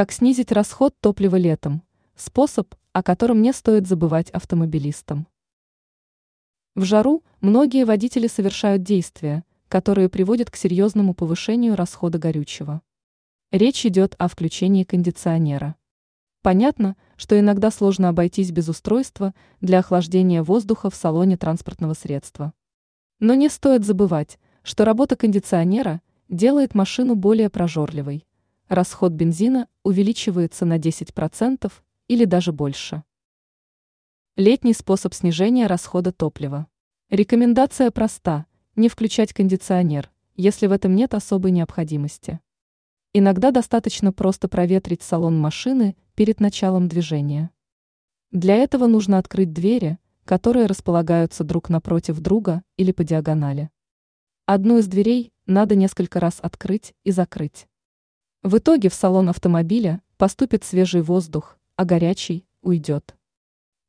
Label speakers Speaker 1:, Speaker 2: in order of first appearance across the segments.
Speaker 1: Как снизить расход топлива летом? Способ, о котором не стоит забывать автомобилистам. В жару многие водители совершают действия, которые приводят к серьезному повышению расхода горючего. Речь идет о включении кондиционера. Понятно, что иногда сложно обойтись без устройства для охлаждения воздуха в салоне транспортного средства. Но не стоит забывать, что работа кондиционера делает машину более прожорливой. Расход бензина увеличивается на 10% или даже больше. Летний способ снижения расхода топлива. Рекомендация проста – не включать кондиционер, если в этом нет особой необходимости. Иногда достаточно просто проветрить салон машины перед началом движения. Для этого нужно открыть двери, которые располагаются друг напротив друга или по диагонали. Одну из дверей надо несколько раз открыть и закрыть. В итоге в салон автомобиля поступит свежий воздух, а горячий уйдет.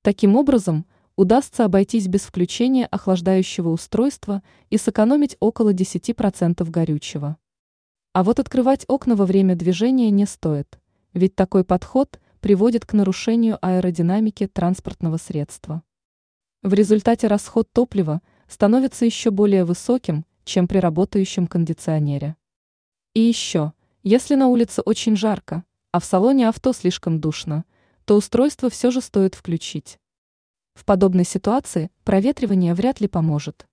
Speaker 1: Таким образом, удастся обойтись без включения охлаждающего устройства и сэкономить около 10% горючего. А вот открывать окна во время движения не стоит, ведь такой подход приводит к нарушению аэродинамики транспортного средства. В результате расход топлива становится еще более высоким, чем при работающем кондиционере. И еще, если на улице очень жарко, а в салоне авто слишком душно, то устройство все же стоит включить. В подобной ситуации проветривание вряд ли поможет.